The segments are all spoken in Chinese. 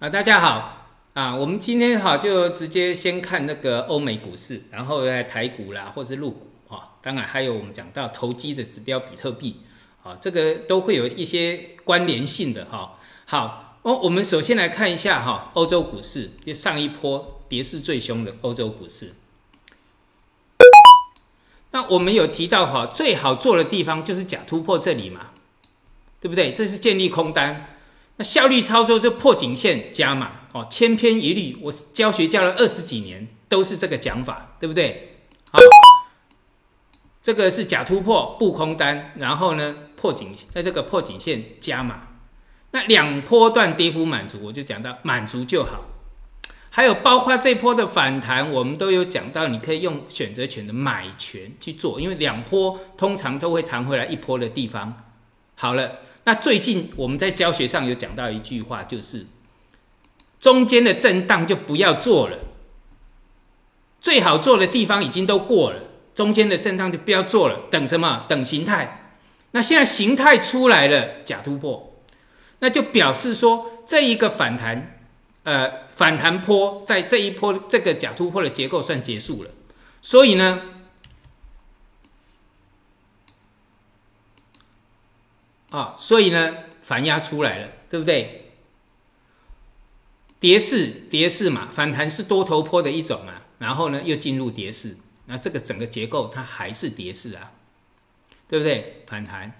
啊，大家好啊，我们今天好就直接先看那个欧美股市，然后在台股啦，或是陆股啊，当然还有我们讲到投机的指标比特币啊，这个都会有一些关联性的哈。好哦，我们首先来看一下哈，欧洲股市就上一波跌势最凶的欧洲股市。那我们有提到哈，最好做的地方就是假突破这里嘛，对不对？这是建立空单，那效率操作就破颈线加码哦，千篇一律。我教学教了二十几年，都是这个讲法，对不对？好，这个是假突破布空单，然后呢破颈呃这个破颈线加码，那两波段跌幅满足，我就讲到满足就好。还有包括这波的反弹，我们都有讲到，你可以用选择权的买权去做，因为两波通常都会弹回来一波的地方。好了，那最近我们在教学上有讲到一句话，就是中间的震荡就不要做了，最好做的地方已经都过了，中间的震荡就不要做了，等什么？等形态。那现在形态出来了，假突破，那就表示说这一个反弹。呃，反弹坡在这一波这个假突破的结构算结束了，所以呢，啊，所以呢反压出来了，对不对？跌势，跌势嘛，反弹是多头坡的一种嘛，然后呢又进入跌势，那这个整个结构它还是跌势啊，对不对？反弹，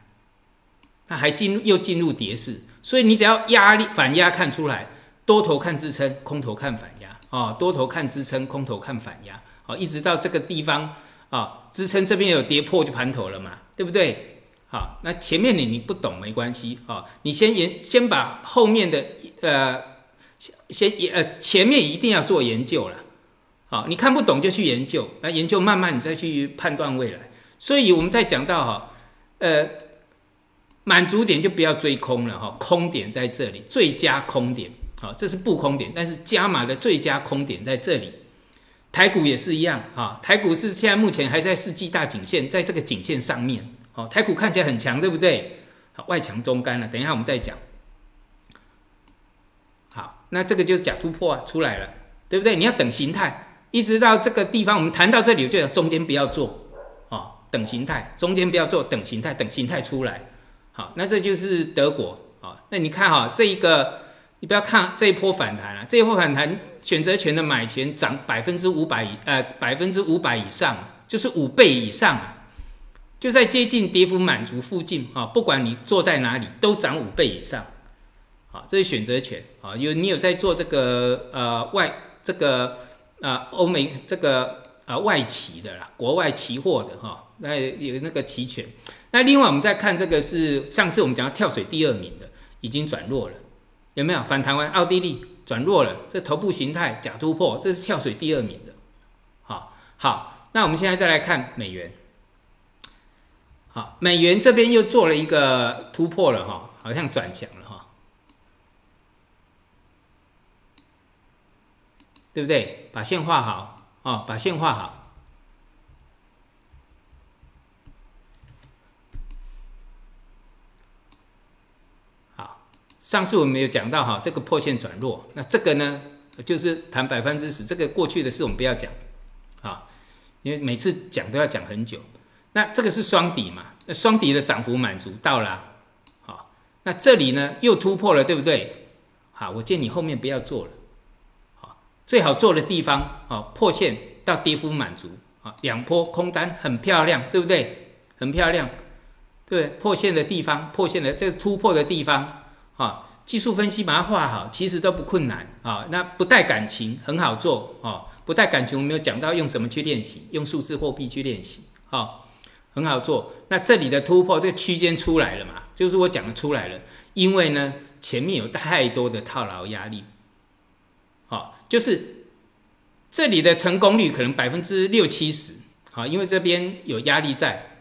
它还进入又进入跌势，所以你只要压力反压看出来。多头看支撑，空头看反压啊！多头看支撑，空头看反压啊！一直到这个地方啊，支撑这边有跌破就盘头了嘛，对不对？好，那前面你你不懂没关系啊，你先研先把后面的呃先研呃前面一定要做研究了，好，你看不懂就去研究，那研究慢慢你再去判断未来。所以我们在讲到哈呃满足点就不要追空了哈，空点在这里，最佳空点。好，这是不空点，但是加码的最佳空点在这里。台股也是一样，啊，台股是现在目前还在世纪大颈线，在这个颈线上面。哦，台股看起来很强，对不对？好，外强中干了，等一下我们再讲。好，那这个就是假突破啊，出来了，对不对？你要等形态，一直到这个地方，我们谈到这里，就中间不要做，哦，等形态，中间不要做，等形态，等形态出来。好，那这就是德国，啊，那你看哈，这一个。你不要看这一波反弹啊，这一波反弹选择权的买权涨百分之五百以呃百分之五百以上，就是五倍以上，就在接近跌幅满足附近啊，不管你坐在哪里都涨五倍以上，好，这是选择权啊，有你有在做这个呃外这个啊欧美这个啊外企的啦，国外期货的哈，那有那个期权，那另外我们再看这个是上次我们讲到跳水第二名的，已经转弱了。有没有反弹完？奥地利转弱了，这头部形态假突破，这是跳水第二名的。好，好，那我们现在再来看美元。好，美元这边又做了一个突破了哈，好像转强了哈，对不对？把线画好哦，把线画好。好上次我们有讲到哈，这个破线转弱，那这个呢，就是谈百分之十，这个过去的事我们不要讲，啊，因为每次讲都要讲很久。那这个是双底嘛？那双底的涨幅满足到了，好，那这里呢又突破了，对不对？好，我建议你后面不要做了，好，最好做的地方，好，破线到跌幅满足，啊，两波空单很漂亮，对不对？很漂亮，对，破线的地方，破线的这个突破的地方。啊，技术分析把它画好，其实都不困难啊。那不带感情很好做哦，不带感情，我们有讲到用什么去练习，用数字货币去练习，哈，很好做。那这里的突破，这个区间出来了嘛？就是我讲的出来了，因为呢前面有太多的套牢压力，好，就是这里的成功率可能百分之六七十，好，因为这边有压力在，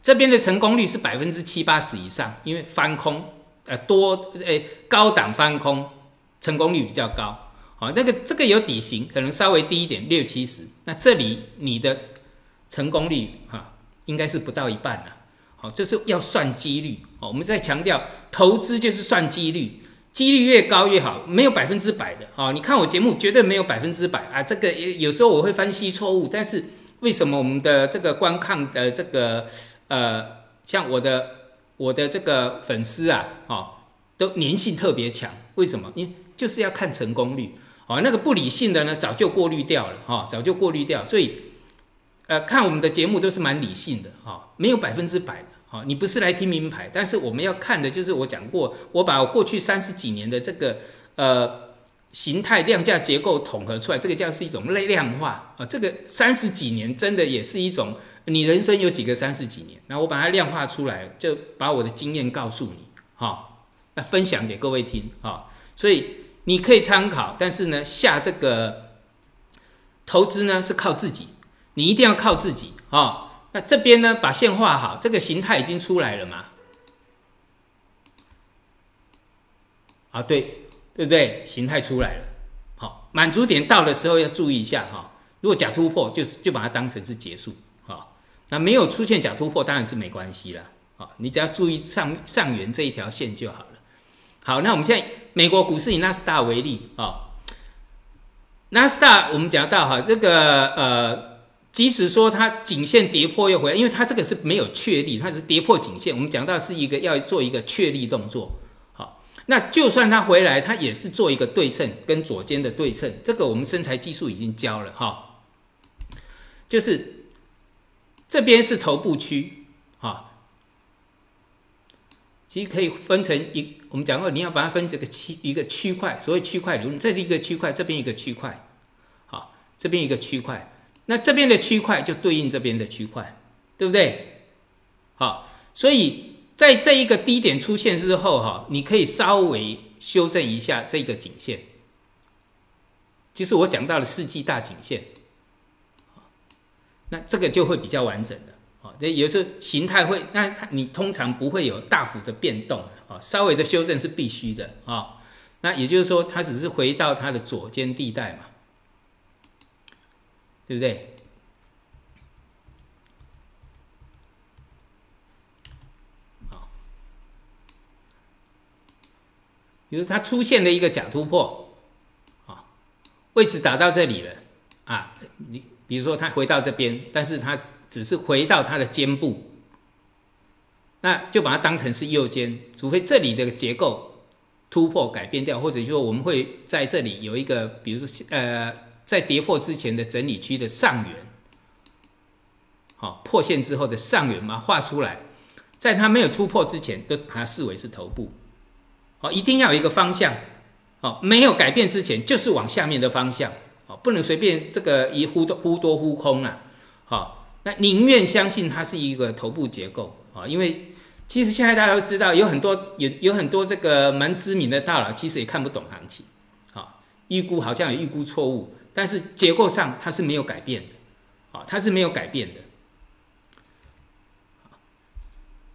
这边的成功率是百分之七八十以上，因为翻空。呃，多诶，高档翻空成功率比较高，好，那个这个有底型，可能稍微低一点，六七十。那这里你的成功率哈，应该是不到一半了，好，这是要算几率哦。我们在强调，投资就是算几率，几率越高越好，没有百分之百的哦。你看我节目绝对没有百分之百啊，这个有有时候我会分析错误，但是为什么我们的这个观看的这个呃，像我的我的这个粉丝啊，哦，都粘性特别强？为什么？因就是要看成功率哦。那个不理性的呢，早就过滤掉了哈，早就过滤掉。所以呃，看我们的节目都是蛮理性的哈，没有百分之百的。好，你不是来听名牌，但是我们要看的就是我讲过，我把过去三十几年的这个呃形态量价结构统合出来，这个叫是一种类量化啊。这个三十几年真的也是一种，你人生有几个三十几年？那我把它量化出来，就把我的经验告诉你，哈，那分享给各位听啊。所以你可以参考，但是呢，下这个投资呢是靠自己，你一定要靠自己啊。那这边呢，把线画好，这个形态已经出来了嘛？啊，对，对不对？形态出来了，好，满足点到的时候要注意一下哈。如果假突破，就是就把它当成是结束，好。那没有出现假突破，当然是没关系了，好，你只要注意上上缘这一条线就好了。好，那我们现在美国股市以纳斯达为例啊，纳斯达我们讲到哈，这个呃。即使说它颈线跌破又回来，因为它这个是没有确立，它是跌破颈线。我们讲到是一个要做一个确立动作，好，那就算它回来，它也是做一个对称跟左肩的对称。这个我们身材技术已经教了哈，就是这边是头部区，哈，其实可以分成一，我们讲过你要把它分这个区一个区块，所谓区块流，这是一个区块，这边一个区块，好，这边一个区块。那这边的区块就对应这边的区块，对不对？好，所以在这一个低点出现之后，哈，你可以稍微修正一下这个颈线，就是我讲到了世纪大颈线，那这个就会比较完整的，啊，这有时候形态会，那它你通常不会有大幅的变动，啊，稍微的修正是必须的，啊，那也就是说，它只是回到它的左肩地带嘛。对不对？好，比如它出现了一个假突破，啊，位置打到这里了，啊，你比如说它回到这边，但是它只是回到它的肩部，那就把它当成是右肩，除非这里的结构突破改变掉，或者说我们会在这里有一个，比如说呃。在跌破之前的整理区的上缘，好破线之后的上缘嘛，画出来，在它没有突破之前，都把它视为是头部，好，一定要有一个方向，好，没有改变之前就是往下面的方向，好，不能随便这个一忽多忽多忽空啊，好，那宁愿相信它是一个头部结构啊，因为其实现在大家都知道，有很多有有很多这个蛮知名的大佬，其实也看不懂行情，好，预估好像有预估错误。但是结构上它是没有改变的，啊，它是没有改变的。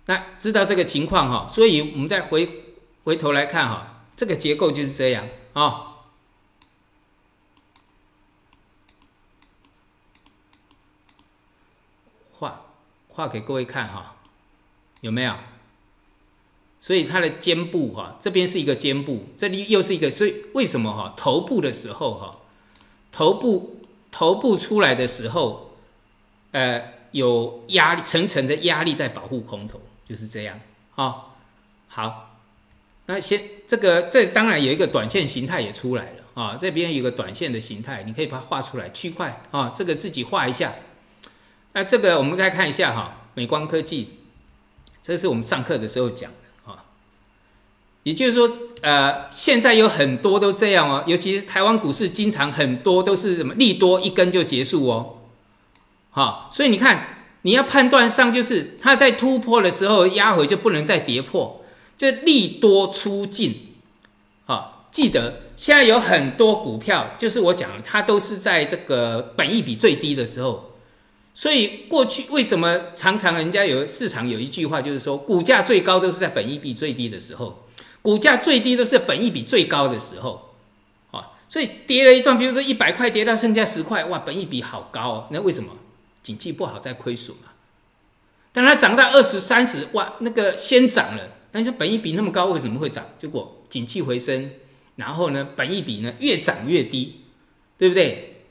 那知道这个情况哈，所以我们再回回头来看哈，这个结构就是这样啊。画画给各位看哈，有没有？所以它的肩部哈，这边是一个肩部，这里又是一个，所以为什么哈头部的时候哈？头部头部出来的时候，呃，有压力层层的压力在保护空头，就是这样啊。好，那先这个这当然有一个短线形态也出来了啊。这边有个短线的形态，你可以把它画出来区块啊，这个自己画一下。那这个我们再看一下哈，美光科技，这是我们上课的时候讲。也就是说，呃，现在有很多都这样哦，尤其是台湾股市，经常很多都是什么利多一根就结束哦，好，所以你看，你要判断上就是它在突破的时候压回就不能再跌破，就利多出尽，好，记得现在有很多股票，就是我讲它都是在这个本益比最低的时候，所以过去为什么常常人家有市场有一句话就是说，股价最高都是在本益比最低的时候。股价最低都是本益比最高的时候，啊，所以跌了一段，比如说一百块跌到剩下十块，哇，本益比好高。那为什么？景气不好在亏损嘛。当它涨到二十三十，哇，那个先涨了，但是本益比那么高，为什么会涨？结果景气回升，然后呢，本益比呢越涨越低，对不对？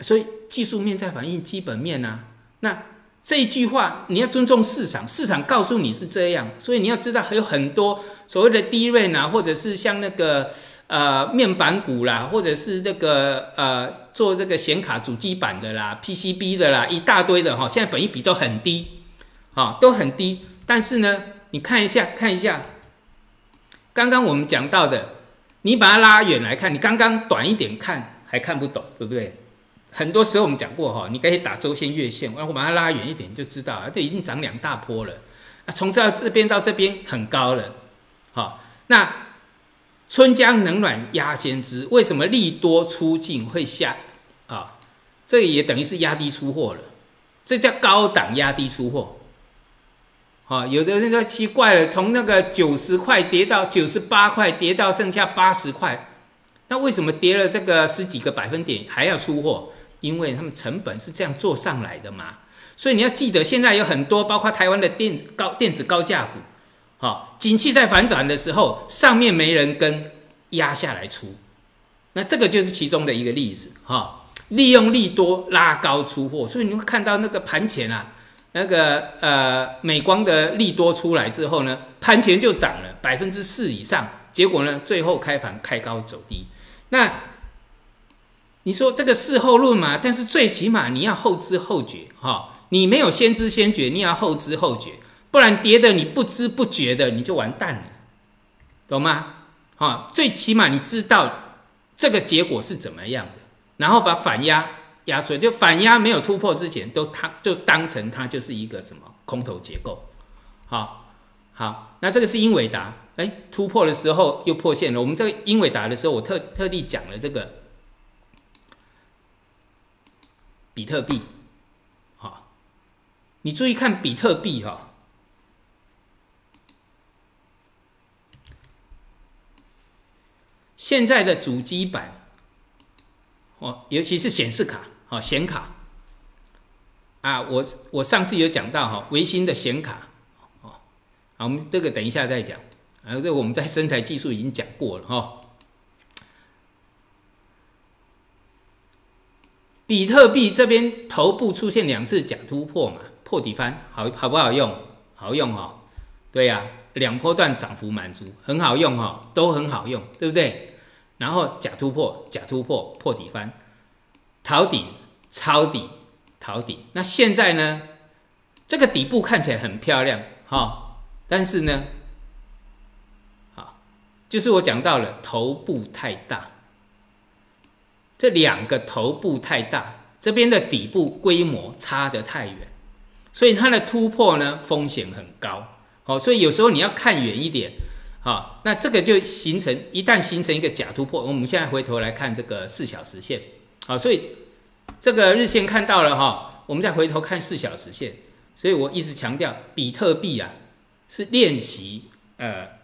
所以技术面在反映基本面啊。那这一句话你要尊重市场，市场告诉你是这样，所以你要知道还有很多所谓的低润啊，或者是像那个呃面板股啦，或者是这个呃做这个显卡主机板的啦、PCB 的啦，一大堆的哈，现在本益比都很低，啊，都很低。但是呢，你看一下，看一下，刚刚我们讲到的，你把它拉远来看，你刚刚短一点看还看不懂，对不对？很多时候我们讲过哈，你可以打周线、月线，然后把它拉远一点，就知道了，这已经涨两大波了啊，从这这边到这边很高了，好，那春江冷暖鸭先知，为什么利多出尽会下啊？这也等于是压低出货了，这叫高档压低出货，啊，有的人都奇怪了，从那个九十块跌到九十八块，跌到剩下八十块，那为什么跌了这个十几个百分点还要出货？因为他们成本是这样做上来的嘛，所以你要记得，现在有很多包括台湾的电子高电子高价股，好，景气在反转的时候，上面没人跟，压下来出，那这个就是其中的一个例子哈，利用利多拉高出货，所以你会看到那个盘前啊，那个呃美光的利多出来之后呢，盘前就涨了百分之四以上，结果呢最后开盘开高走低，那。你说这个事后论嘛？但是最起码你要后知后觉哈，你没有先知先觉，你要后知后觉，不然跌的你不知不觉的你就完蛋了，懂吗？哈，最起码你知道这个结果是怎么样的，然后把反压压出来，就反压没有突破之前，都它就当成它就是一个什么空头结构，好，好，那这个是英伟达，哎，突破的时候又破线了。我们这个英伟达的时候，我特特地讲了这个。比特币，好，你注意看比特币哈。现在的主机板，哦，尤其是显示卡，哦，显卡，啊，我我上次有讲到哈，微星的显卡，哦，好，我们这个等一下再讲，啊，这我们在身材技术已经讲过了哈。比特币这边头部出现两次假突破嘛，破底翻，好好不好用？好用哈，对呀，两波段涨幅满足，很好用哈，都很好用，对不对？然后假突破，假突破，破底翻，逃顶，抄底，逃顶。那现在呢？这个底部看起来很漂亮哈，但是呢，好，就是我讲到了头部太大。这两个头部太大，这边的底部规模差得太远，所以它的突破呢风险很高。好，所以有时候你要看远一点，好，那这个就形成一旦形成一个假突破，我们现在回头来看这个四小时线，好，所以这个日线看到了哈，我们再回头看四小时线，所以我一直强调比特币啊是练习呃。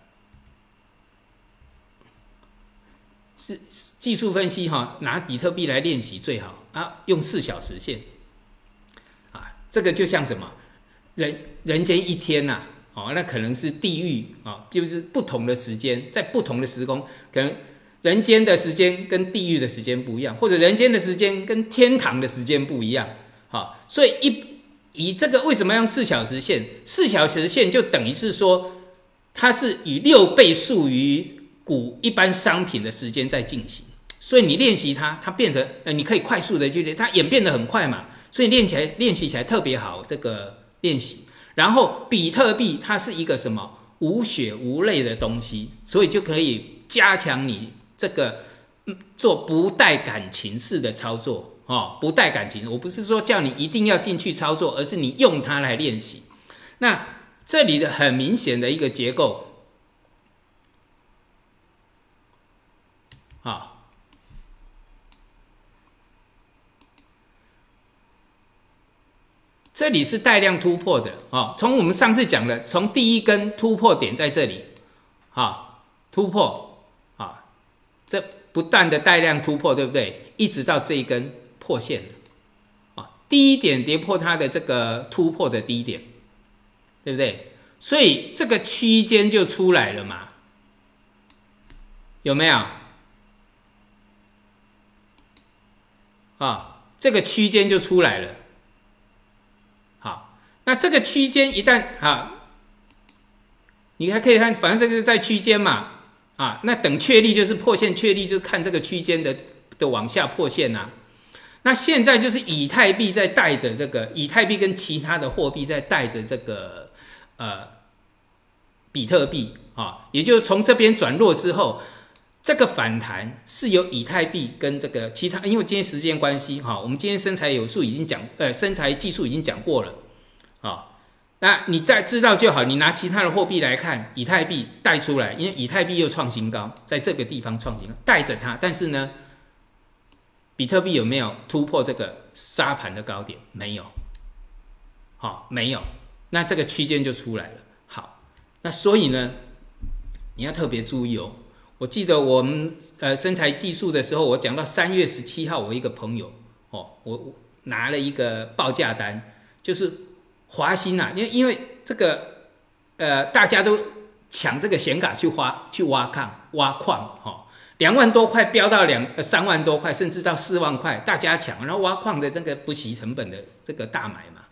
是技术分析哈，拿比特币来练习最好啊，用四小时线啊，这个就像什么人人间一天呐，哦，那可能是地狱啊，就是不同的时间，在不同的时空，可能人间的时间跟地狱的时间不一样，或者人间的时间跟天堂的时间不一样，好，所以一以这个为什么用四小时线？四小时线就等于是说，它是以六倍数于。股一般商品的时间在进行，所以你练习它，它变成呃，你可以快速的去练，它演变得很快嘛，所以练起来练习起来特别好。这个练习，然后比特币它是一个什么无血无泪的东西，所以就可以加强你这个嗯做不带感情式的操作哦，不带感情。我不是说叫你一定要进去操作，而是你用它来练习。那这里的很明显的一个结构。啊，这里是带量突破的啊。从我们上次讲的，从第一根突破点在这里，啊，突破啊，这不断的带量突破，对不对？一直到这一根破线啊，第一点跌破它的这个突破的低点，对不对？所以这个区间就出来了嘛。有没有？啊，这个区间就出来了。那这个区间一旦啊，你还可以看，反正这个是在区间嘛，啊，那等确立就是破线确立，就看这个区间的的往下破线呐。那现在就是以太币在带着这个，以太币跟其他的货币在带着这个呃比特币啊，也就是从这边转弱之后。这个反弹是由以太币跟这个其他，因为今天时间关系哈，我们今天身材有数已经讲，呃，身材技术已经讲过了，啊，那你再知道就好。你拿其他的货币来看，以太币带出来，因为以太币又创新高，在这个地方创新高，带着它。但是呢，比特币有没有突破这个沙盘的高点？没有，好，没有。那这个区间就出来了。好，那所以呢，你要特别注意哦。我记得我们呃身材技术的时候，我讲到三月十七号，我一个朋友哦，我拿了一个报价单，就是华兴啊，因为因为这个呃大家都抢这个显卡去挖去挖矿挖矿哈，两万多块飙到两呃三万多块，甚至到四万块，大家抢，然后挖矿的那个不惜成本的这个大买嘛。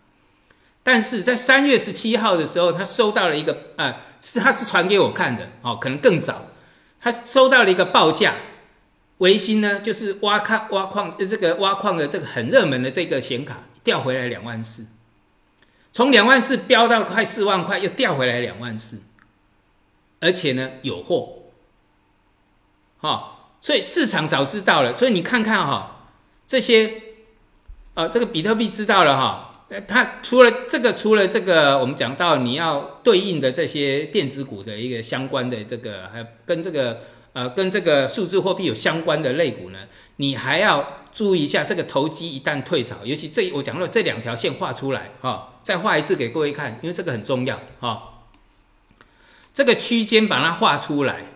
但是在三月十七号的时候，他收到了一个啊，是他是传给我看的哦，可能更早。他收到了一个报价，维新呢，就是挖矿挖矿这个挖矿的这个很热门的这个显卡调回来两万四，从两万四飙到快四万块，又掉回来两万四，而且呢有货，哈，所以市场早知道了，所以你看看哈，这些，啊，这个比特币知道了哈。呃，它除了这个，除了这个，我们讲到你要对应的这些电子股的一个相关的这个，还跟这个呃，跟这个数字货币有相关的类股呢，你还要注意一下这个投机一旦退潮，尤其这我讲到这两条线画出来哈，再画一次给各位看，因为这个很重要哈。这个区间把它画出来，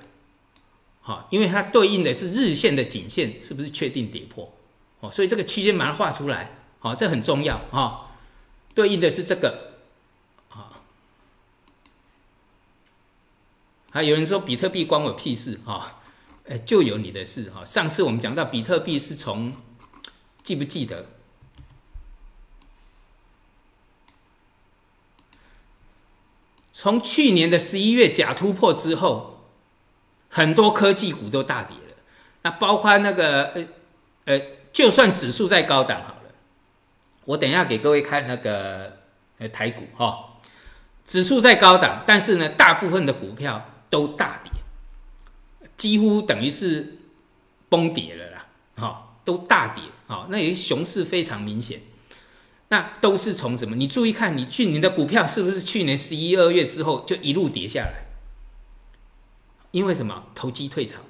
好，因为它对应的是日线的颈线是不是确定跌破哦，所以这个区间把它画出来，好，这很重要哈。对应的是这个，啊，还有人说比特币关我屁事哈，哎，就有你的事哈。上次我们讲到比特币是从，记不记得？从去年的十一月假突破之后，很多科技股都大跌了。那包括那个呃呃，就算指数在高档好了。我等一下给各位看那个呃台股哈，指数在高档，但是呢，大部分的股票都大跌，几乎等于是崩跌了啦，哈，都大跌，好，那也熊市非常明显，那都是从什么？你注意看，你去你的股票是不是去年十一二月之后就一路跌下来？因为什么？投机退场，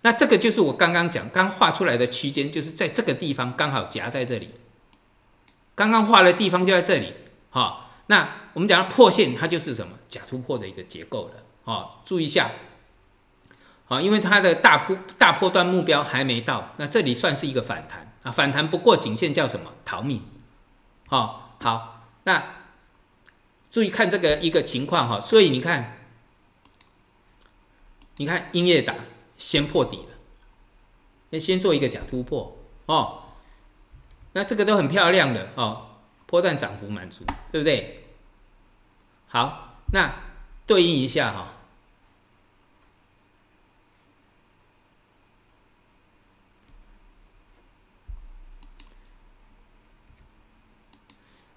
那这个就是我刚刚讲刚画出来的区间，就是在这个地方刚好夹在这里。刚刚画的地方就在这里，哈，那我们讲到破线，它就是什么假突破的一个结构了，哦，注意一下，好，因为它的大波大波段目标还没到，那这里算是一个反弹啊，反弹不过颈线叫什么逃命，好，好，那注意看这个一个情况哈，所以你看，你看音乐打先破底了，先先做一个假突破哦。那这个都很漂亮的哦，波段涨幅满足，对不对？好，那对应一下哈。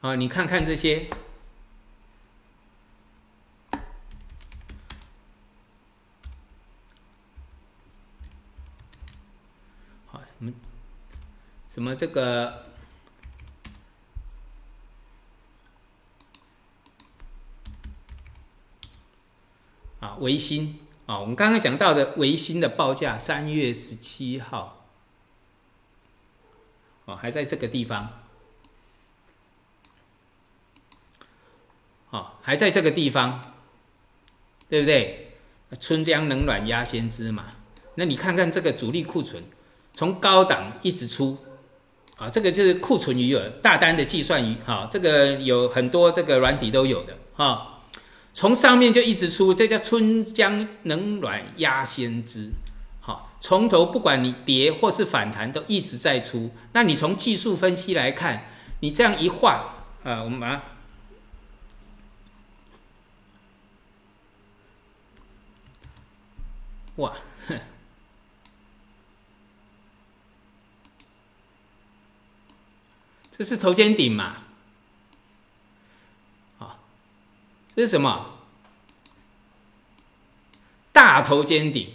啊，你看看这些，好什么？什么这个啊？维新啊，我们刚刚讲到的维新的报价，三月十七号哦，还在这个地方，哦，还在这个地方，对不对？春江冷暖鸭先知嘛。那你看看这个主力库存，从高档一直出。啊，这个就是库存余额大单的计算余，哈，这个有很多这个软体都有的，哈，从上面就一直出，这叫春江冷暖鸭先知，好，从头不管你跌或是反弹都一直在出。那你从技术分析来看，你这样一画啊，我们把它哇，哼这是头肩顶嘛？啊，这是什么？大头肩顶。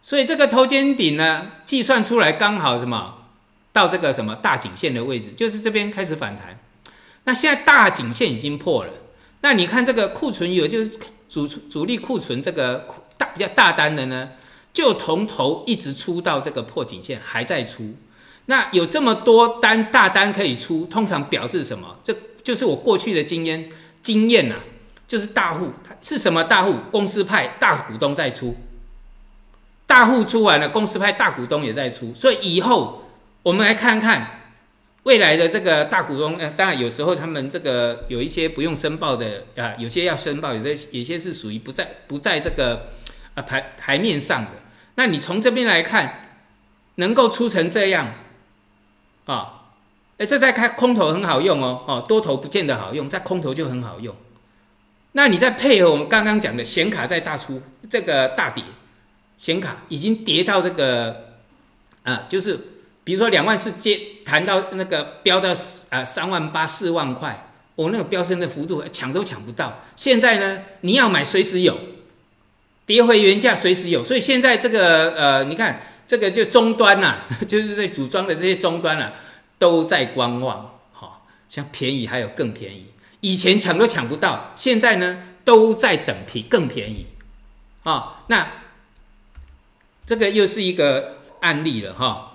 所以这个头肩顶呢，计算出来刚好什么？到这个什么大颈线的位置，就是这边开始反弹。那现在大颈线已经破了，那你看这个库存有就是主主力库存这个库。大比较大单的呢，就从头一直出到这个破颈线还在出，那有这么多单大单可以出，通常表示什么？这就是我过去的经验经验呐，就是大户是什么大户？公司派大股东在出，大户出完了，公司派大股东也在出，所以以后我们来看看。未来的这个大股东，呃，当然有时候他们这个有一些不用申报的啊，有些要申报，有的有些是属于不在不在这个啊台台面上的。那你从这边来看，能够出成这样啊，哎，这在开空头很好用哦，哦，多头不见得好用，在空头就很好用。那你再配合我们刚刚讲的显卡在大出这个大跌，显卡已经跌到这个啊，就是。比如说两万四接谈到那个飙到啊三万八四万块，我那个飙升的幅度抢都抢不到。现在呢，你要买随时有，跌回原价随时有。所以现在这个呃，你看这个就终端呐，就是在组装的这些终端啊，都在观望。好，像便宜还有更便宜，以前抢都抢不到，现在呢都在等便更便宜。啊，那这个又是一个案例了哈。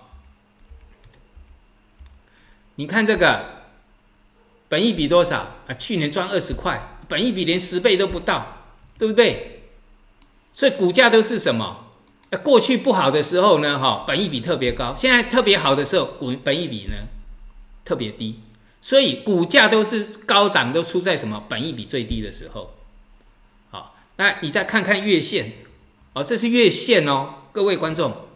你看这个，本益比多少啊？去年赚二十块，本益比连十倍都不到，对不对？所以股价都是什么？过去不好的时候呢，哈，本益比特别高；现在特别好的时候，股本益比呢特别低。所以股价都是高档，都出在什么？本益比最低的时候。好，那你再看看月线，哦，这是月线哦，各位观众。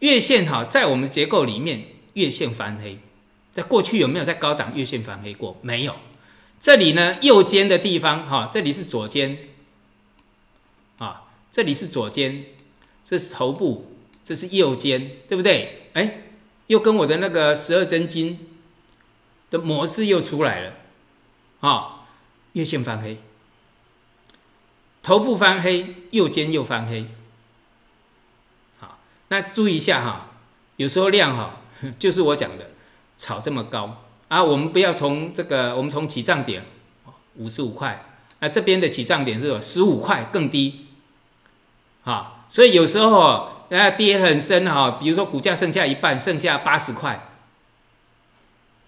月线哈，在我们结构里面，月线翻黑，在过去有没有在高档月线翻黑过？没有。这里呢，右肩的地方哈，这里是左肩，啊，这里是左肩，这是头部，这是右肩，对不对？哎，又跟我的那个十二真经的模式又出来了，啊，月线翻黑，头部翻黑，右肩又翻黑。那注意一下哈，有时候量哈，就是我讲的炒这么高啊，我们不要从这个，我们从起涨点五十五块，那这边的起涨点是十五块更低，啊，所以有时候啊跌很深哈，比如说股价剩下一半，剩下八十块，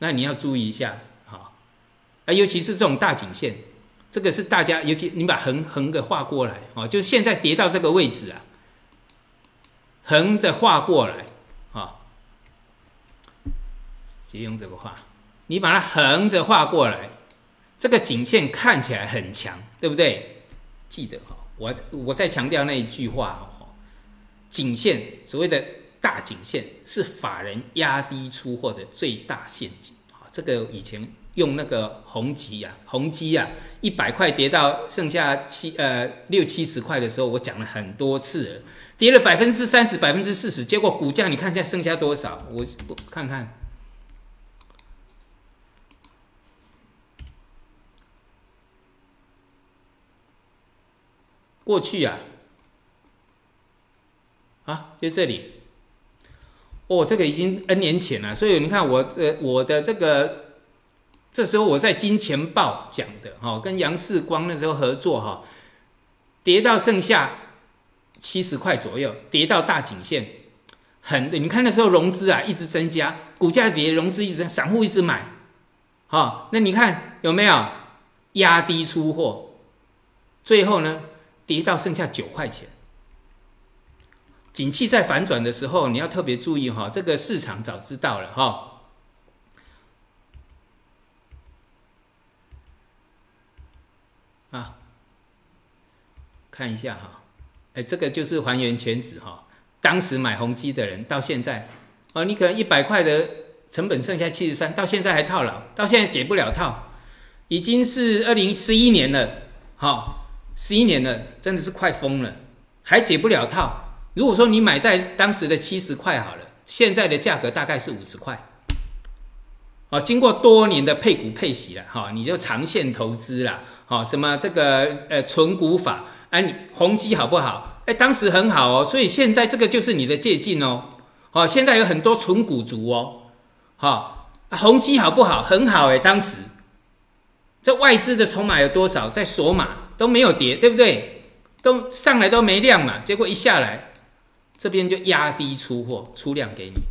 那你要注意一下哈，啊，尤其是这种大颈线，这个是大家，尤其你把横横的画过来哦，就现在跌到这个位置啊。横着画过来，啊，直接用这个画，你把它横着画过来，这个颈线看起来很强，对不对？记得哈，我我再强调那一句话哦，颈线所谓的大颈线是法人压低出货的最大陷阱啊，这个以前。用那个红基呀，红基呀，一百块跌到剩下七呃六七十块的时候，我讲了很多次了，跌了百分之三十、百分之四十，结果股价你看一下剩下多少？我我看看，过去呀，啊，就这里，哦，这个已经 N 年前了，所以你看我呃我的这个。这时候我在金钱豹讲的哈，跟杨世光那时候合作哈，跌到剩下七十块左右，跌到大颈线，很你看那时候融资啊一直增加，股价跌，融资一直散户一直买，好，那你看有没有压低出货？最后呢，跌到剩下九块钱。景气在反转的时候，你要特别注意哈，这个市场早知道了哈。啊看一下哈，哎，这个就是还原全值哈。当时买宏基的人到现在，哦，你可能一百块的成本剩下七十三，到现在还套牢，到现在解不了套，已经是二零十一年了，哈，十一年了，真的是快疯了，还解不了套。如果说你买在当时的七十块好了，现在的价格大概是五十块。哦，经过多年的配股配息了，哈，你就长线投资了，好，什么这个呃存股法，哎，你宏基好不好？哎，当时很好哦，所以现在这个就是你的借鉴哦，哦，现在有很多存股族哦，好，宏基好不好？很好哎，当时这外资的筹码有多少在锁码都没有跌，对不对？都上来都没量嘛，结果一下来，这边就压低出货出量给你，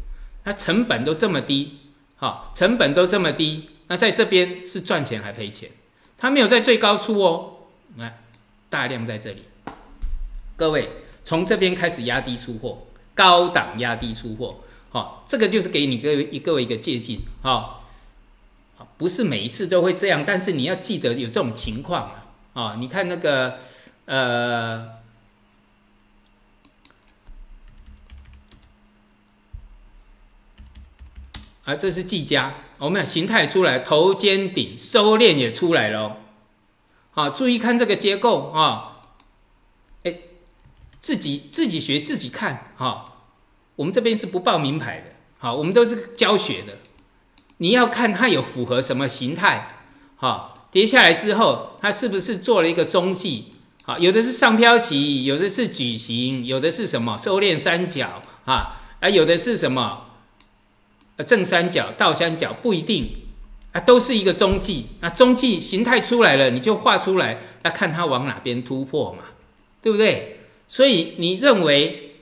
它成本都这么低。好，成本都这么低，那在这边是赚钱还赔钱？它没有在最高处哦，来，大量在这里。各位从这边开始压低出货，高档压低出货，好，这个就是给你各位一各位一个借鉴，好，不是每一次都会这样，但是你要记得有这种情况啊，啊，你看那个，呃。啊，这是技嘉，我们形态出来，头肩顶收敛也出来了，好，注意看这个结构啊，哎，自己自己学自己看哈，我们这边是不报名牌的，好，我们都是教学的，你要看它有符合什么形态，好，跌下来之后，它是不是做了一个中继，好，有的是上飘起，有的是矩形，有的是什么收敛三角啊，啊，有的是什么？正三角、倒三角不一定啊，都是一个中继啊。中继形态出来了，你就画出来，那看它往哪边突破嘛，对不对？所以你认为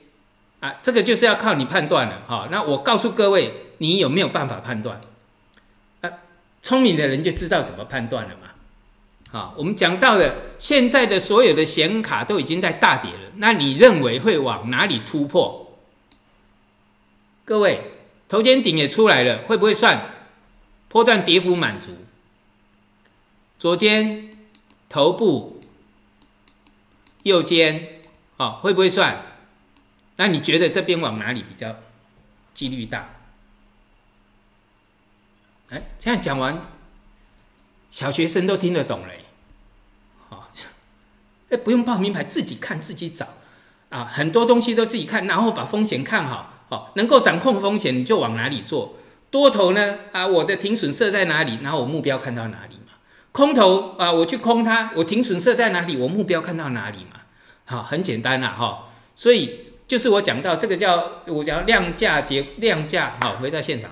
啊，这个就是要靠你判断了哈。那我告诉各位，你有没有办法判断？啊，聪明的人就知道怎么判断了嘛。好，我们讲到的现在的所有的显卡都已经在大跌了，那你认为会往哪里突破？各位。头肩顶也出来了，会不会算波段跌幅满足？左肩、头部、右肩，哦，会不会算？那你觉得这边往哪里比较几率大？哎，这样讲完，小学生都听得懂嘞。好，哎，不用报名牌，自己看自己找啊，很多东西都自己看，然后把风险看好。好，能够掌控风险，你就往哪里做。多头呢？啊，我的停损设在哪里？然后我目标看到哪里嘛？空头啊，我去空它，我停损设在哪里？我目标看到哪里嘛？好，很简单啦，哈。所以就是我讲到这个叫我讲量价结量价。好，回到现场，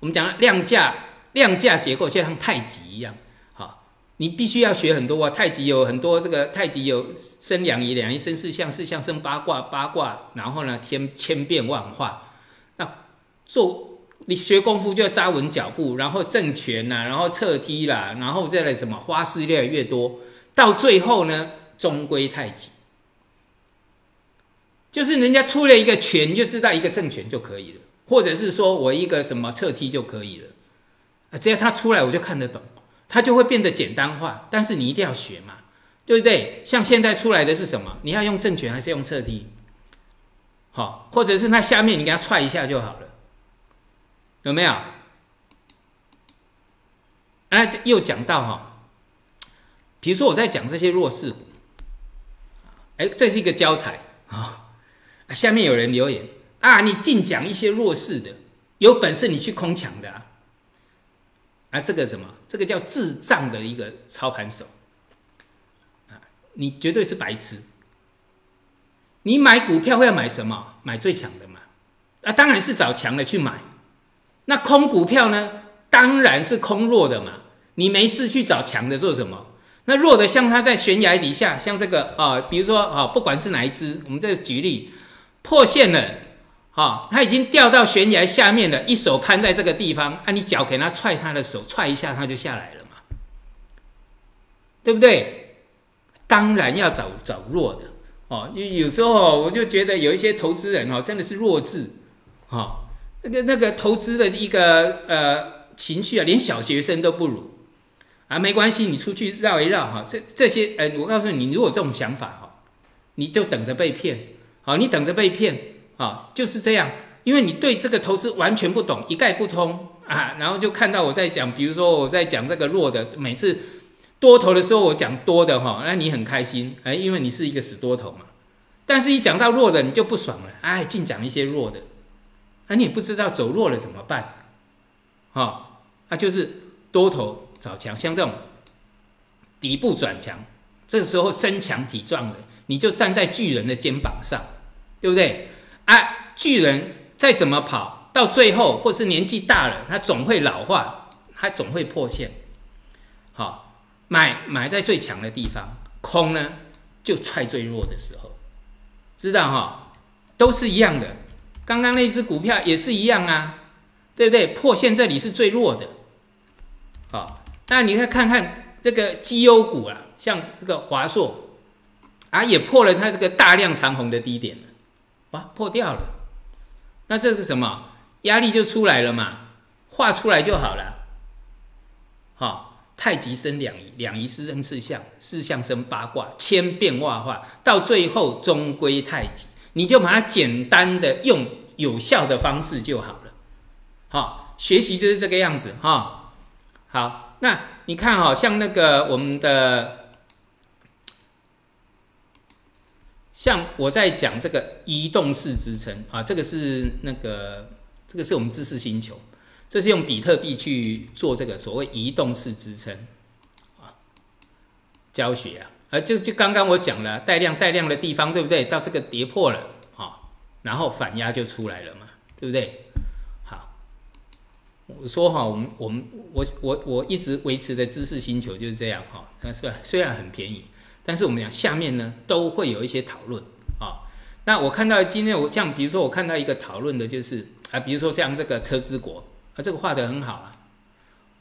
我们讲量价量价结构，就像太极一样。你必须要学很多啊！太极有很多，这个太极有生两仪，两仪生四象，四象生八卦，八卦然后呢，天千变万化。那做你学功夫就要扎稳脚步，然后正拳呐，然后侧踢啦，然后再来什么花式越来越多，到最后呢，终归太极。就是人家出了一个拳，就知道一个正拳就可以了，或者是说我一个什么侧踢就可以了，只要他出来，我就看得懂。它就会变得简单化，但是你一定要学嘛，对不对？像现在出来的是什么？你要用正拳还是用侧踢？好，或者是那下面你给他踹一下就好了，有没有？那又讲到哈，比如说我在讲这些弱势股，哎，这是一个教材啊，下面有人留言啊，你净讲一些弱势的，有本事你去空抢的啊。啊，这个什么？这个叫智障的一个操盘手啊！你绝对是白痴。你买股票会要买什么？买最强的嘛？啊，当然是找强的去买。那空股票呢？当然是空弱的嘛。你没事去找强的做什么？那弱的像它在悬崖底下，像这个啊，比如说啊，不管是哪一只，我们这举例破线了。啊，他已经掉到悬崖下面了，一手攀在这个地方，啊，你脚给他踹他的手，踹一下他就下来了嘛，对不对？当然要找找弱的哦，有有时候我就觉得有一些投资人哦，真的是弱智，哈，那个那个投资的一个呃情绪啊，连小学生都不如。啊，没关系，你出去绕一绕哈，这这些，呃，我告诉你，你如果这种想法哈，你就等着被骗，好，你等着被骗，啊，就是这样，因为你对这个投资完全不懂，一概不通啊，然后就看到我在讲，比如说我在讲这个弱的，每次多头的时候我讲多的哈，那你很开心，哎，因为你是一个死多头嘛，但是一讲到弱的你就不爽了，哎，净讲一些弱的，那你也不知道走弱了怎么办，哈，那就是多头。找强，像这种底部转强，这时候身强体壮的，你就站在巨人的肩膀上，对不对？啊，巨人再怎么跑，到最后或是年纪大了，他总会老化，他总会破线。好，买买在最强的地方，空呢就踹最弱的时候，知道哈？都是一样的。刚刚那只股票也是一样啊，对不对？破线这里是最弱的，好。那你再看看这个绩优股啊，像这个华硕啊，也破了它这个大量长红的低点了，哇，破掉了。那这是什么？压力就出来了嘛，画出来就好了。好，太极生两仪，两仪生四象，四象生八卦，千变万化，到最后终归太极。你就把它简单的用有效的方式就好了。好，学习就是这个样子哈。好。那你看哈，像那个我们的，像我在讲这个移动式支撑啊，这个是那个，这个是我们知识星球，这是用比特币去做这个所谓移动式支撑啊，教学啊，就就刚刚我讲了带量带量的地方，对不对？到这个跌破了啊，然后反压就出来了嘛，对不对？好我说哈，我们我们我我我一直维持的知识星球就是这样哈。但是虽然很便宜，但是我们讲下面呢都会有一些讨论啊。那我看到今天我像比如说我看到一个讨论的就是啊，比如说像这个车之国啊，这个画的很好啊，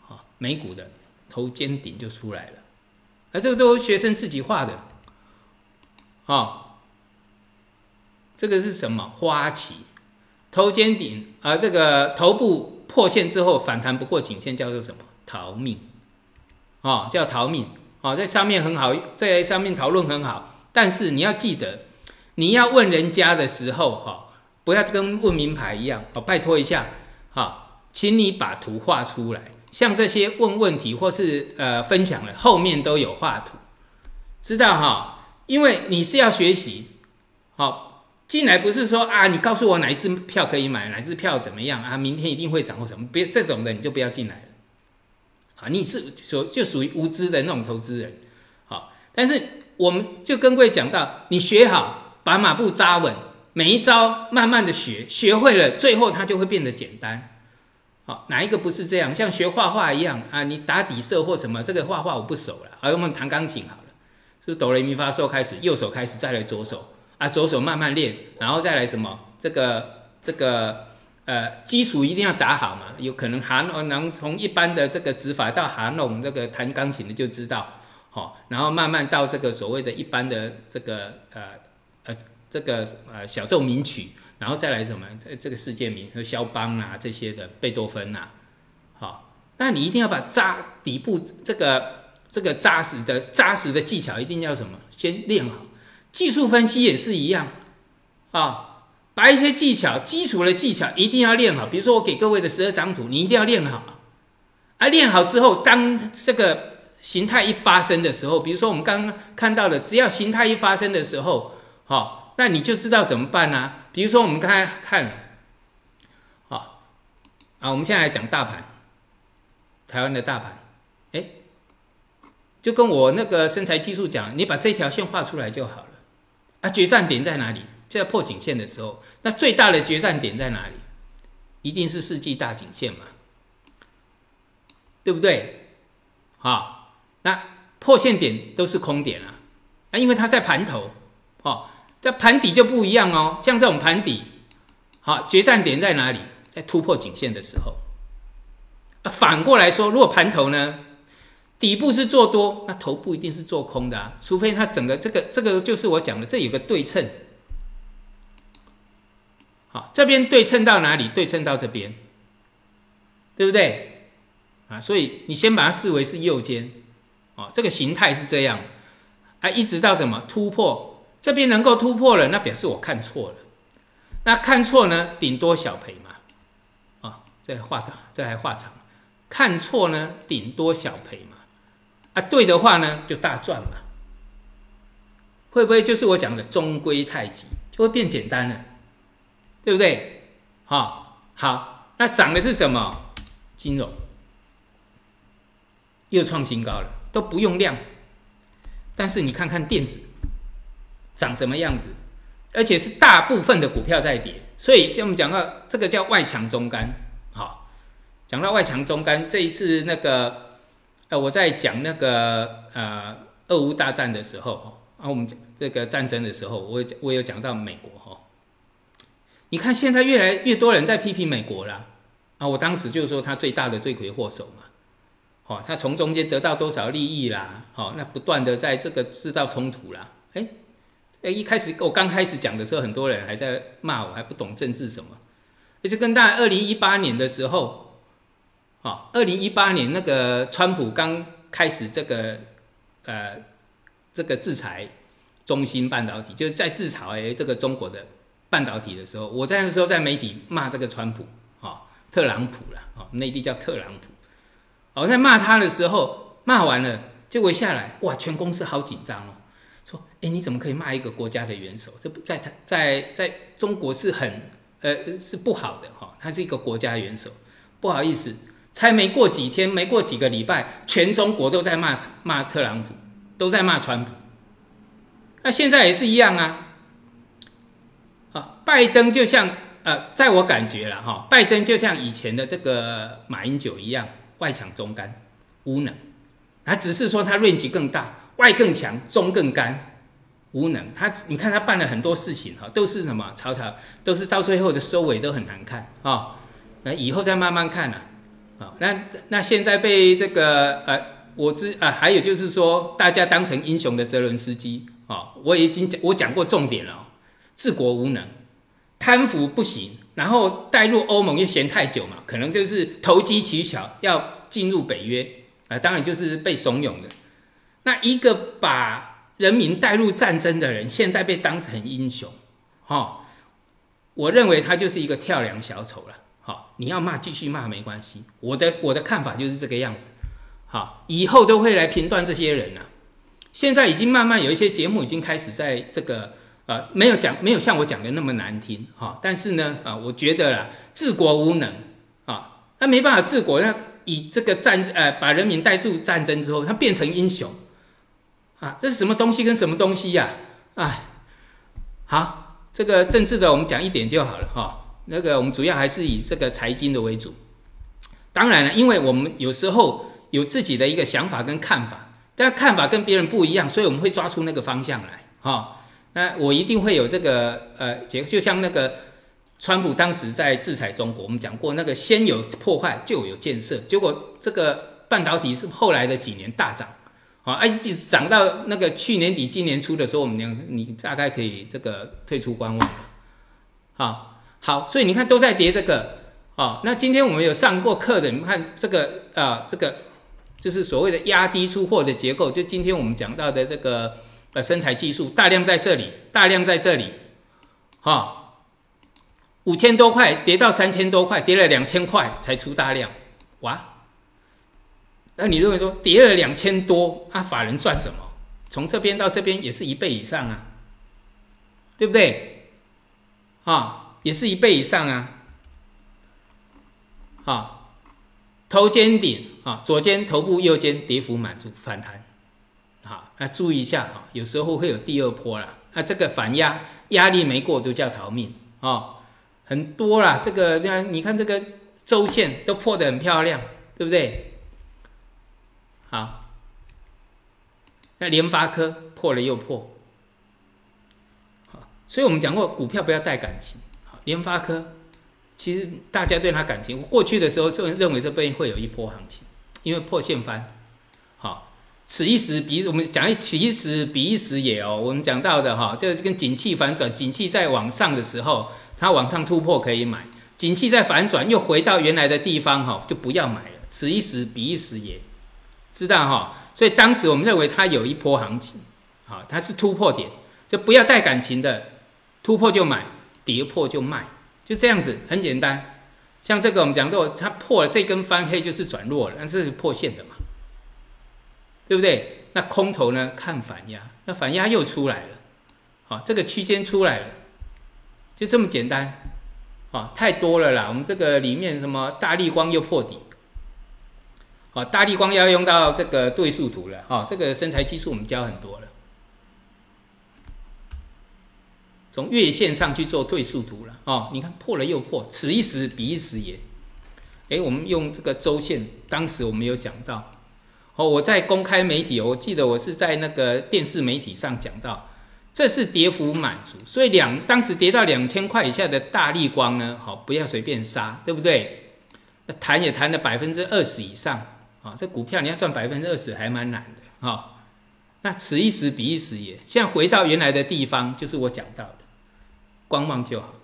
好美股的头肩顶就出来了，啊这个都学生自己画的，啊，这个是什么花旗头肩顶啊，这个头部。破线之后反弹不过颈线，叫做什么？逃命，哦，叫逃命，哦，在上面很好，在上面讨论很好，但是你要记得，你要问人家的时候，哈，不要跟问名牌一样，哦，拜托一下，哈，请你把图画出来，像这些问问题或是呃分享的后面都有画图，知道哈？因为你是要学习，好。进来不是说啊，你告诉我哪一支票可以买，哪一支票怎么样啊？明天一定会涨或什么？别这种的你就不要进来了，啊，你是属就属于无知的那种投资人，好。但是我们就跟各位讲到，你学好，把马步扎稳，每一招慢慢的学，学会了，最后它就会变得简单。好，哪一个不是这样？像学画画一样啊，你打底色或什么，这个画画我不熟了，好我们弹钢琴好了，是哆来咪发嗦开始，右手开始，再来左手。啊，左手慢慢练，然后再来什么？这个这个呃，基础一定要打好嘛。有可能韩能从一般的这个指法到韩龙这个弹钢琴的就知道，好，然后慢慢到这个所谓的一般的这个呃呃这个呃小奏鸣曲，然后再来什么？这个世界名和肖邦啊这些的贝多芬呐，好，那你一定要把扎底部这个这个扎实的扎实的技巧一定要什么？先练好。技术分析也是一样，啊，把一些技巧、基础的技巧一定要练好。比如说，我给各位的十二张图，你一定要练好。啊，练好之后，当这个形态一发生的时候，比如说我们刚刚看到的，只要形态一发生的时候，好，那你就知道怎么办啦。比如说，我们刚才看，好，啊，我们现在来讲大盘，台湾的大盘，哎，就跟我那个身材技术讲，你把这条线画出来就好了。啊决战点在哪里？就在破颈线的时候，那最大的决战点在哪里？一定是世纪大颈线嘛，对不对？好，那破线点都是空点啊，啊，因为它在盘头，那盘底就不一样哦。像这种盘底，好，决战点在哪里？在突破颈线的时候。反过来说，如果盘头呢？底部是做多，那头部一定是做空的啊，除非它整个这个这个就是我讲的，这有个对称，好，这边对称到哪里？对称到这边，对不对？啊，所以你先把它视为是右肩，哦，这个形态是这样，啊，一直到什么突破这边能够突破了，那表示我看错了，那看错呢，顶多小赔嘛，啊，这画长，这还画长，看错呢，顶多小赔嘛，啊，对的话呢，就大赚嘛，会不会就是我讲的中规太极，就会变简单了，对不对？好，好，那涨的是什么？金融。又创新高了，都不用量，但是你看看电子长什么样子，而且是大部分的股票在跌，所以像我们讲到这个叫外强中干，好，讲到外强中干，这一次那个呃我在讲那个呃俄乌大战的时候，啊我们讲这个战争的时候，我我有讲到美国哈，你看现在越来越多人在批评美国了，啊我当时就是说他最大的罪魁祸首嘛。哦，他从中间得到多少利益啦？好，那不断的在这个制造冲突啦。哎，哎，一开始我刚开始讲的时候，很多人还在骂我，还不懂政治什么。而且跟大家二零一八年的时候，哦，二零一八年那个川普刚开始这个呃这个制裁中芯半导体，就是在制裁这个中国的半导体的时候，我在那时候在媒体骂这个川普，哦，特朗普了，哦，内地叫特朗普。我在骂他的时候，骂完了，结果下来，哇，全公司好紧张哦，说，哎，你怎么可以骂一个国家的元首？这不在他，在在中国是很，呃，是不好的哈。他是一个国家元首，不好意思，才没过几天，没过几个礼拜，全中国都在骂骂特朗普，都在骂川普。那现在也是一样啊，啊，拜登就像，呃，在我感觉了哈，拜登就像以前的这个马英九一样。外强中干，无能，他只是说他论级更大，外更强，中更干，无能。他你看他办了很多事情哈，都是什么吵吵，都是到最后的收尾都很难看啊。那以后再慢慢看了啊。那那现在被这个呃，我知啊，还有就是说大家当成英雄的泽伦斯基啊，我已经讲我讲过重点了，治国无能，贪腐不行。然后带入欧盟又嫌太久嘛，可能就是投机取巧要进入北约啊，当然就是被怂恿的。那一个把人民带入战争的人，现在被当成英雄，哈，我认为他就是一个跳梁小丑了。好，你要骂继续骂没关系，我的我的看法就是这个样子。好，以后都会来评断这些人啊。现在已经慢慢有一些节目已经开始在这个。啊，没有讲，没有像我讲的那么难听哈。但是呢，啊，我觉得啦，治国无能啊，他没办法治国，那以这个战，呃，把人民带入战争之后，他变成英雄啊，这是什么东西跟什么东西呀？哎，好，这个政治的我们讲一点就好了哈。那个我们主要还是以这个财经的为主。当然了，因为我们有时候有自己的一个想法跟看法，但看法跟别人不一样，所以我们会抓出那个方向来哈。那我一定会有这个呃结，就像那个川普当时在制裁中国，我们讲过那个先有破坏就有建设，结果这个半导体是后来的几年大涨，啊，而且涨到那个去年底今年初的时候，我们讲你大概可以这个退出观望，好，好，所以你看都在跌这个，哦，那今天我们有上过课的，你看这个啊，这个就是所谓的压低出货的结构，就今天我们讲到的这个。呃，身材技术大量在这里，大量在这里，哈，五千多块跌到三千多块，跌了两千块才出大量，哇！那你认为说跌了两千多，啊，法人算什么？从这边到这边也是一倍以上啊，对不对？啊，也是一倍以上啊，啊，头肩顶啊，左肩头部，右肩跌幅满足反弹。好，那注意一下啊，有时候会有第二波啦。那这个反压压力没过，都叫逃命啊，很多啦。这个这样，你看这个周线都破的很漂亮，对不对？好，那联发科破了又破，好，所以我们讲过，股票不要带感情。好，联发科其实大家对它感情，过去的时候是认为这边会有一波行情，因为破线翻。好此一时彼，我们讲一此一时彼一时也哦。我们讲到的哈，就是跟景气反转，景气在往上的时候，它往上突破可以买；景气在反转又回到原来的地方哈，就不要买了。此一时彼一时也，知道哈？所以当时我们认为它有一波行情，好，它是突破点，就不要带感情的，突破就买，跌破就卖，就这样子，很简单。像这个我们讲过，它破了这根翻黑就是转弱了，那是破线的嘛，对不对？那空头呢看反压，那反压又出来了，好，这个区间出来了，就这么简单。啊，太多了啦！我们这个里面什么大力光又破底，啊，大力光要用到这个对数图了，哦，这个身材技术我们教很多了，从月线上去做对数图了，哦，你看破了又破，此一时彼一时也。哎，我们用这个周线，当时我们有讲到，哦，我在公开媒体，我记得我是在那个电视媒体上讲到。这是跌幅满足，所以两当时跌到两千块以下的大力光呢，好不要随便杀，对不对？那弹也弹了百分之二十以上，啊，这股票你要赚百分之二十还蛮难的，哈。那此一时彼一时也，现在回到原来的地方，就是我讲到的，观望就好。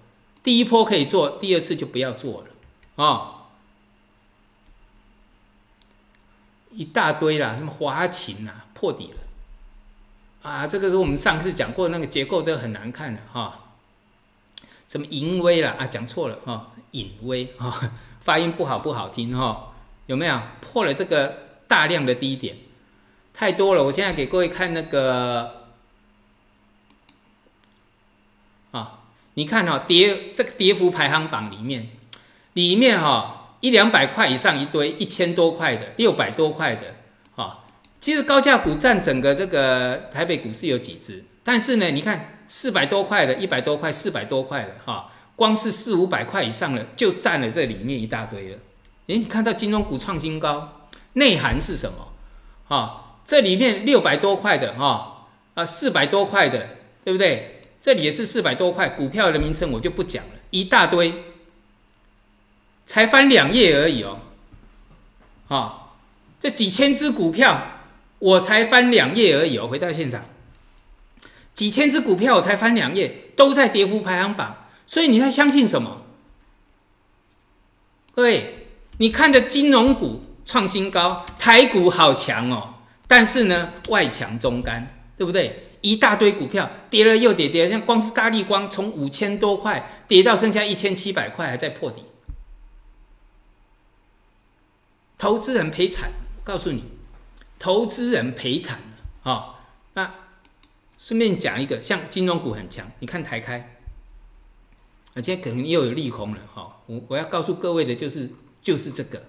第一波可以做，第二次就不要做了，啊。一大堆啦，什么华勤啊，破底了。啊，这个是我们上次讲过，那个结构都很难看的哈。什么淫威了啊？讲错了哈，隐威哈，发音不好不好听哈。有没有破了这个大量的低点？太多了，我现在给各位看那个啊，你看哈，跌这个跌幅排行榜里面，里面哈一两百块以上一堆，一千多块的，六百多块的。其实高价股占整个这个台北股市有几只，但是呢，你看四百多块的、一百多块、四百多块的，哈，光是四五百块以上的就占了这里面一大堆了。诶，你看到金融股创新高，内涵是什么？哈，这里面六百多块的，哈，啊，四百多块的，对不对？这里也是四百多块，股票的名称我就不讲了，一大堆，才翻两页而已哦，哈，这几千只股票。我才翻两页而已哦，回到现场，几千只股票我才翻两页，都在跌幅排行榜，所以你在相信什么？各位，你看着金融股创新高，台股好强哦，但是呢，外强中干，对不对？一大堆股票跌了又跌，跌了像光是大力光从五千多块跌到剩下一千七百块，还在破底，投资人赔惨，告诉你。投资人赔惨了啊！那顺便讲一个，像金融股很强，你看台开，而且可能又有利空了哈。我我要告诉各位的就是就是这个，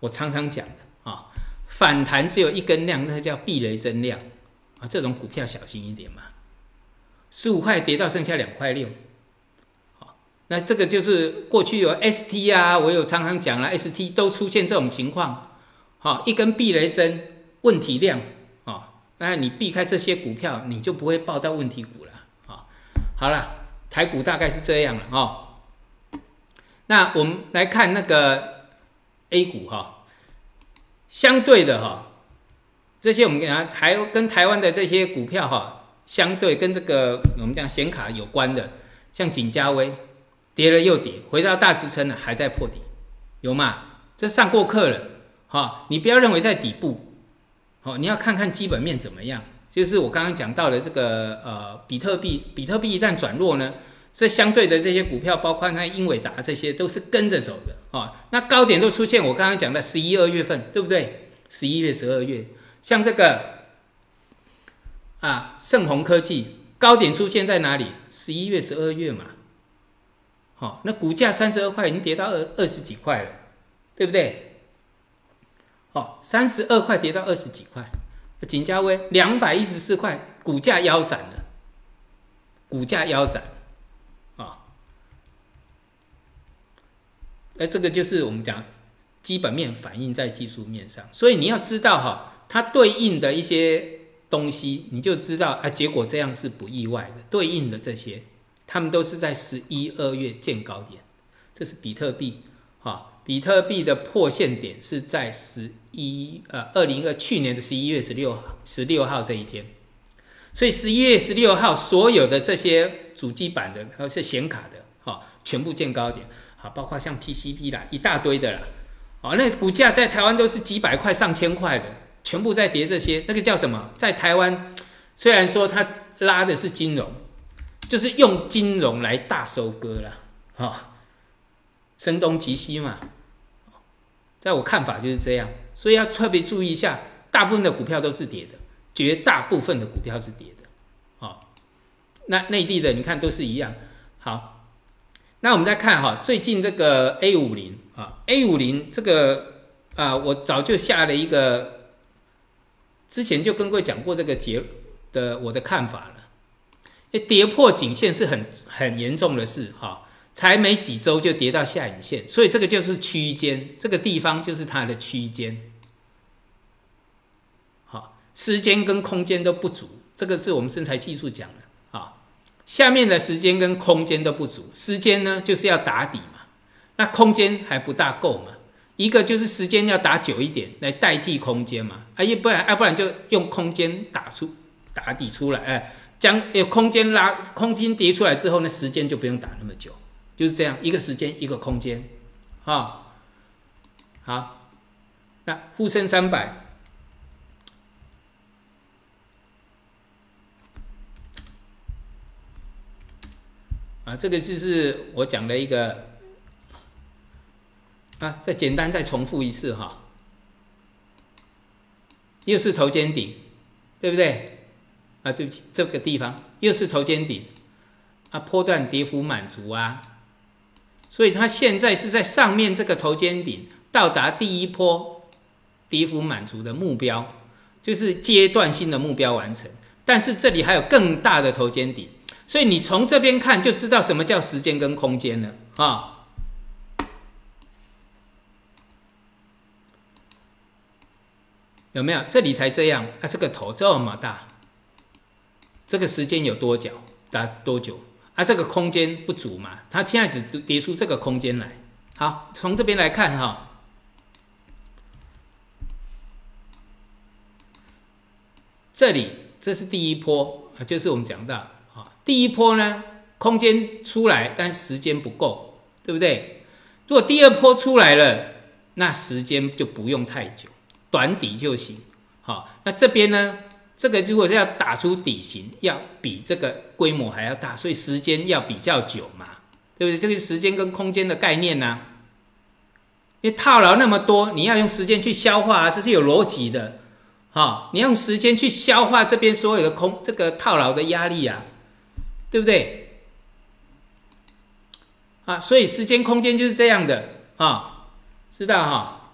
我常常讲的啊，反弹只有一根量，那叫避雷针量啊，这种股票小心一点嘛。十五块跌到剩下两块六，好，那这个就是过去有 ST 啊，我有常常讲了，ST 都出现这种情况，好，一根避雷针。问题量啊，那你避开这些股票，你就不会报到问题股了啊。好了，台股大概是这样了哦。那我们来看那个 A 股哈，相对的哈，这些我们讲台跟台湾的这些股票哈，相对跟这个我们讲显卡有关的，像景嘉威跌了又跌，回到大支撑了，还在破底，有吗？这上过课了哈，你不要认为在底部。好，你要看看基本面怎么样。就是我刚刚讲到的这个呃，比特币，比特币一旦转弱呢，所以相对的这些股票，包括那英伟达这些，都是跟着走的啊。那高点都出现，我刚刚讲的十一二月份，对不对？十一月、十二月，像这个啊，盛虹科技高点出现在哪里？十一月、十二月嘛。好，那股价三十二块已经跌到二二十几块了，对不对？哦，三十二块跌到二十几块，锦嘉威两百一十四块，股价腰斩了，股价腰斩，啊，哎这个就是我们讲基本面反映在技术面上，所以你要知道哈，它对应的一些东西，你就知道啊，结果这样是不意外的，对应的这些，他们都是在十一二月见高点，这是比特币，哈。比特币的破线点是在十一呃二零二去年的十一月十六十六号这一天，所以十一月十六号所有的这些主机板的还有是显卡的哈，全部见高点，啊，包括像 PCB 啦一大堆的啦，哦，那股价在台湾都是几百块、上千块的，全部在跌这些，那个叫什么？在台湾虽然说它拉的是金融，就是用金融来大收割了，哈，声东击西嘛。在我看法就是这样，所以要特别注意一下，大部分的股票都是跌的，绝大部分的股票是跌的，好，那内地的你看都是一样，好，那我们再看哈，最近这个 A 五零啊，A 五零这个啊，我早就下了一个，之前就跟各位讲过这个结的我的看法了，跌破颈线是很很严重的事哈。才没几周就跌到下影线，所以这个就是区间，这个地方就是它的区间。好，时间跟空间都不足，这个是我们身材技术讲的。下面的时间跟空间都不足，时间呢就是要打底嘛，那空间还不大够嘛。一个就是时间要打久一点来代替空间嘛，啊，要不然要不然就用空间打出打底出来，哎，将有空间拉空间叠出来之后呢，时间就不用打那么久。就是这样一个时间一个空间，啊，好，那沪深三百啊，这个就是我讲的一个啊，再简单再重复一次哈，又是头肩顶，对不对？啊，对不起，这个地方又是头肩顶，啊，波段跌幅满足啊。所以它现在是在上面这个头肩顶到达第一波跌幅满足的目标，就是阶段性的目标完成。但是这里还有更大的头肩顶，所以你从这边看就知道什么叫时间跟空间了啊？有没有？这里才这样啊？这个头这么大，这个时间有多久？打多久？啊这个空间不足嘛？它现在只叠出这个空间来。好，从这边来看哈，这里这是第一波啊，就是我们讲到，第一波呢，空间出来，但是时间不够，对不对？如果第二波出来了，那时间就不用太久，短底就行。好，那这边呢？这个如果是要打出底型，要比这个规模还要大，所以时间要比较久嘛，对不对？这个时间跟空间的概念呢？因为套牢那么多，你要用时间去消化，啊这是有逻辑的，好，你用时间去消化这边所有的空这个套牢的压力啊，对不对？啊，所以时间空间就是这样的啊，知道哈？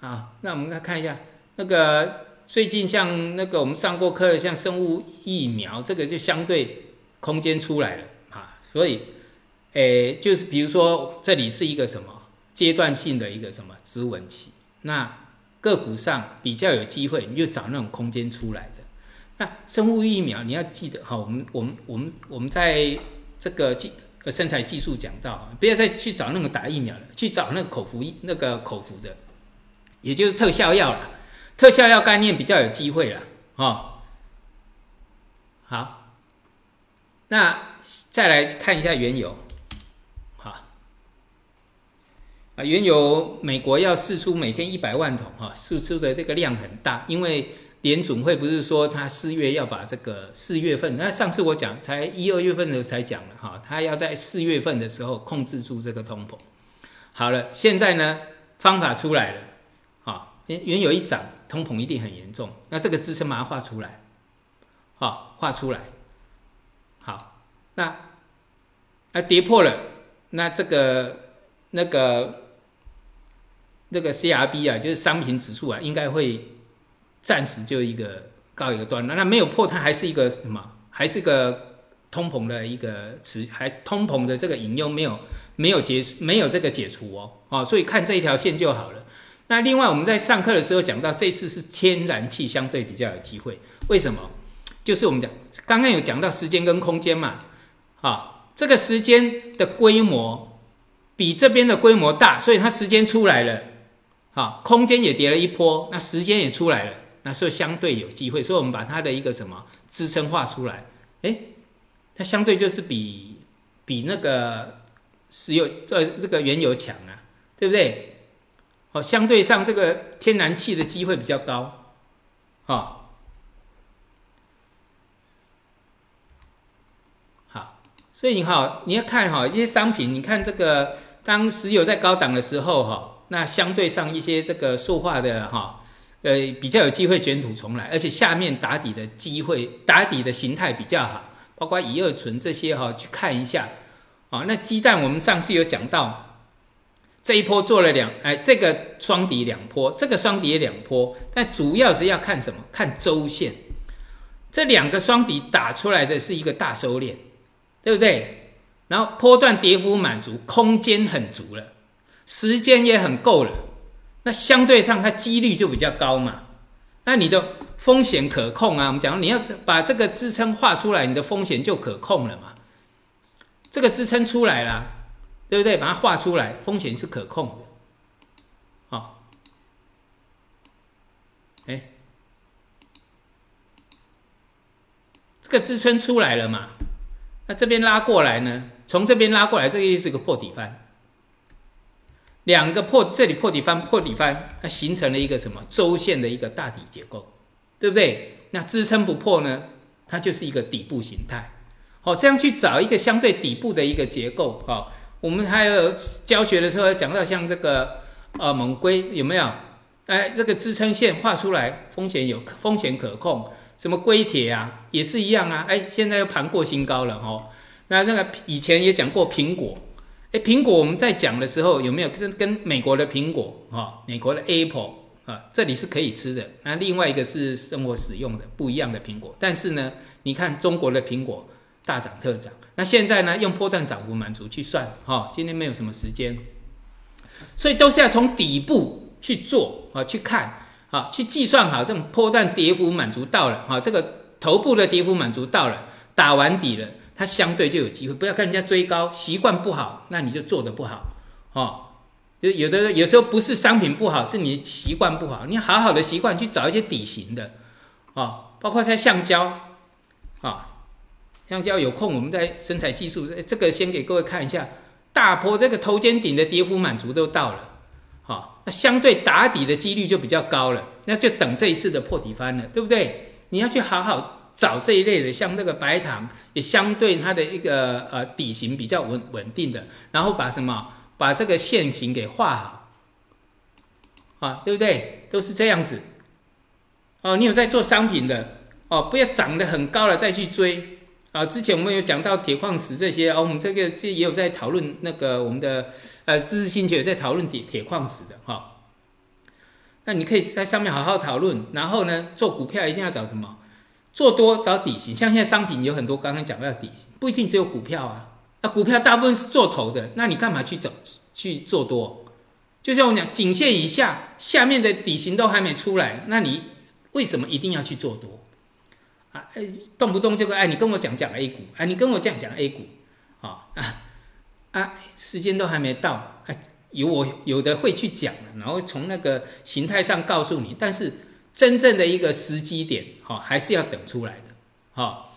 啊，那我们来看一下那个。最近像那个我们上过课，像生物疫苗，这个就相对空间出来了啊，所以，诶，就是比如说这里是一个什么阶段性的一个什么止稳期，那个股上比较有机会，你就找那种空间出来。那生物疫苗你要记得哈，我们我们我们我们在这个技呃生产技术讲到，不要再去找那个打疫苗了，去找那个口服那个口服的，也就是特效药了。特效药概念比较有机会了，哦，好，那再来看一下原油，好，啊，原油美国要试出每天一百万桶，哈，试出的这个量很大，因为联总会不是说他四月要把这个四月份，那上次我讲才一二月份的时候才讲了，哈，他要在四月份的时候控制住这个通膨，好了，现在呢方法出来了，啊，原原油一涨。通膨一定很严重，那这个支撑马上画出来，好，画出来，好，那啊跌破了，那这个那个那个 C R B 啊，就是商品指数啊，应该会暂时就一个告一个段落。那没有破，它还是一个什么？还是个通膨的一个词，还通膨的这个引诱没有没有结没有这个解除哦，哦，所以看这一条线就好了。那另外，我们在上课的时候讲到，这次是天然气相对比较有机会。为什么？就是我们讲刚刚有讲到时间跟空间嘛，啊，这个时间的规模比这边的规模大，所以它时间出来了，啊，空间也跌了一波，那时间也出来了，那所以相对有机会。所以我们把它的一个什么支撑画出来，哎，它相对就是比比那个石油这这个原油强啊，对不对？哦，相对上这个天然气的机会比较高，啊，好，所以你好，你要看哈一些商品，你看这个当石油在高档的时候哈，那相对上一些这个塑化的哈，呃，比较有机会卷土重来，而且下面打底的机会打底的形态比较好，包括乙二醇这些哈，去看一下，啊，那鸡蛋我们上次有讲到。这一波做了两，哎，这个双底两波，这个双底也两波，但主要是要看什么？看周线。这两个双底打出来的是一个大收敛，对不对？然后波段跌幅满足，空间很足了，时间也很够了，那相对上它几率就比较高嘛。那你的风险可控啊？我们讲，你要把这个支撑画出来，你的风险就可控了嘛。这个支撑出来了。对不对？把它画出来，风险是可控的，啊，哎，这个支撑出来了嘛？那这边拉过来呢？从这边拉过来，这个又是个破底翻，两个破，这里破底翻，破底翻，它形成了一个什么周线的一个大底结构，对不对？那支撑不破呢？它就是一个底部形态，好，这样去找一个相对底部的一个结构，啊。我们还有教学的时候讲到像这个呃猛龟有没有？哎，这个支撑线画出来，风险有风险可控。什么龟铁啊，也是一样啊。哎，现在又盘过新高了哦。那那个以前也讲过苹果，哎，苹果我们在讲的时候有没有跟跟美国的苹果啊，美国的 Apple 啊，这里是可以吃的。那另外一个是生活使用的不一样的苹果。但是呢，你看中国的苹果大涨特涨。那现在呢？用波段涨幅满足去算，哈，今天没有什么时间，所以都是要从底部去做啊，去看啊，去计算好这种波段跌幅满足到了，哈，这个头部的跌幅满足到了，打完底了，它相对就有机会。不要跟人家追高，习惯不好，那你就做的不好，哦，有有的有时候不是商品不好，是你习惯不好。你好好的习惯去找一些底型的，啊，包括像橡胶，啊。橡胶有空，我们在生产技术这个先给各位看一下，大波这个头肩顶的跌幅满足都到了，好，那相对打底的几率就比较高了，那就等这一次的破底翻了，对不对？你要去好好找这一类的，像这个白糖也相对它的一个呃底型比较稳稳定的，然后把什么把这个线型给画好，啊，对不对？都是这样子，哦，你有在做商品的哦，不要涨得很高了再去追。啊，之前我们有讲到铁矿石这些，哦，我们这个这也有在讨论那个我们的呃知识星球在讨论铁铁矿石的哈。那你可以在上面好好讨论，然后呢，做股票一定要找什么？做多找底型，像现在商品有很多，刚刚讲到底型，不一定只有股票啊。那股票大部分是做头的，那你干嘛去走去做多？就像我讲，颈线以下下面的底型都还没出来，那你为什么一定要去做多？啊，哎，动不动就哎，你跟我讲讲 A 股，哎，你跟我讲讲 A 股，啊啊啊，时间都还没到，哎，有我有的会去讲然后从那个形态上告诉你，但是真正的一个时机点，好，还是要等出来的，好。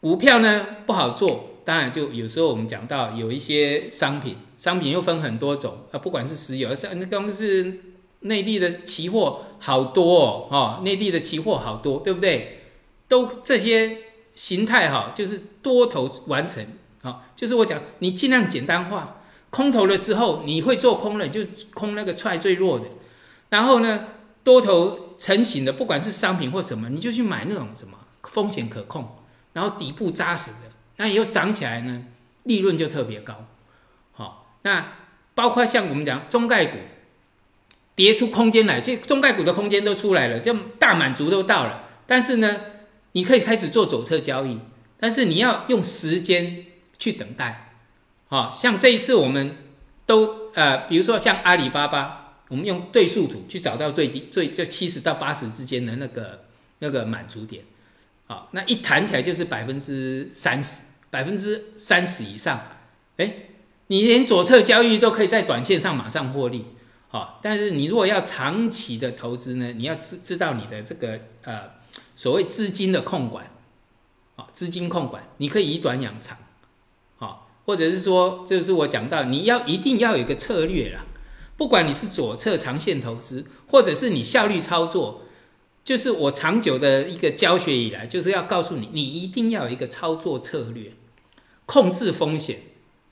股票呢不好做，当然就有时候我们讲到有一些商品，商品又分很多种，啊，不管是石油，是那刚是内地的期货好多哦，哈，内地的期货好多，对不对？都这些形态哈，就是多头完成，好，就是我讲，你尽量简单化。空头的时候，你会做空了，就空那个踹最弱的。然后呢，多头成型的，不管是商品或什么，你就去买那种什么风险可控，然后底部扎实的，那以后涨起来呢，利润就特别高。好，那包括像我们讲中概股，跌出空间来，这中概股的空间都出来了，就大满足都到了，但是呢。你可以开始做左侧交易，但是你要用时间去等待。好像这一次我们都呃，比如说像阿里巴巴，我们用对数图去找到最低最就七十到八十之间的那个那个满足点。好，那一弹起来就是百分之三十，百分之三十以上。哎，你连左侧交易都可以在短线上马上获利。好，但是你如果要长期的投资呢，你要知知道你的这个呃。所谓资金的控管，啊，资金控管，你可以以短养长，啊，或者是说，就是我讲到，你要一定要有一个策略啦，不管你是左侧长线投资，或者是你效率操作，就是我长久的一个教学以来，就是要告诉你，你一定要有一个操作策略，控制风险，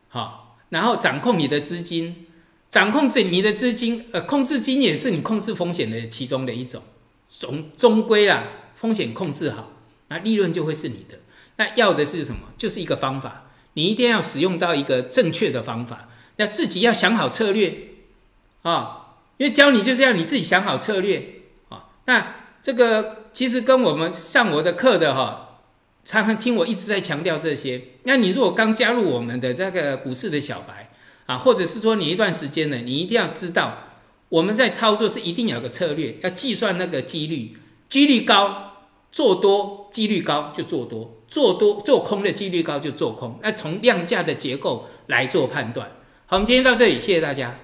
好，然后掌控你的资金，掌控这你的资金，呃，控制金也是你控制风险的其中的一种，总终归啦，风险控制好，那利润就会是你的。那要的是什么？就是一个方法，你一定要使用到一个正确的方法，那自己要想好策略啊，因为教你就是要你自己想好策略啊。那这个其实跟我们上我的课的哈，常常听我一直在强调这些。那你如果刚加入我们的这个股市的小白啊，或者是说你一段时间呢，你一定要知道我们在操作是一定有个策略，要计算那个几率，几率高。做多几率高就做多，做多做空的几率高就做空。那从量价的结构来做判断。好，我们今天到这里，谢谢大家。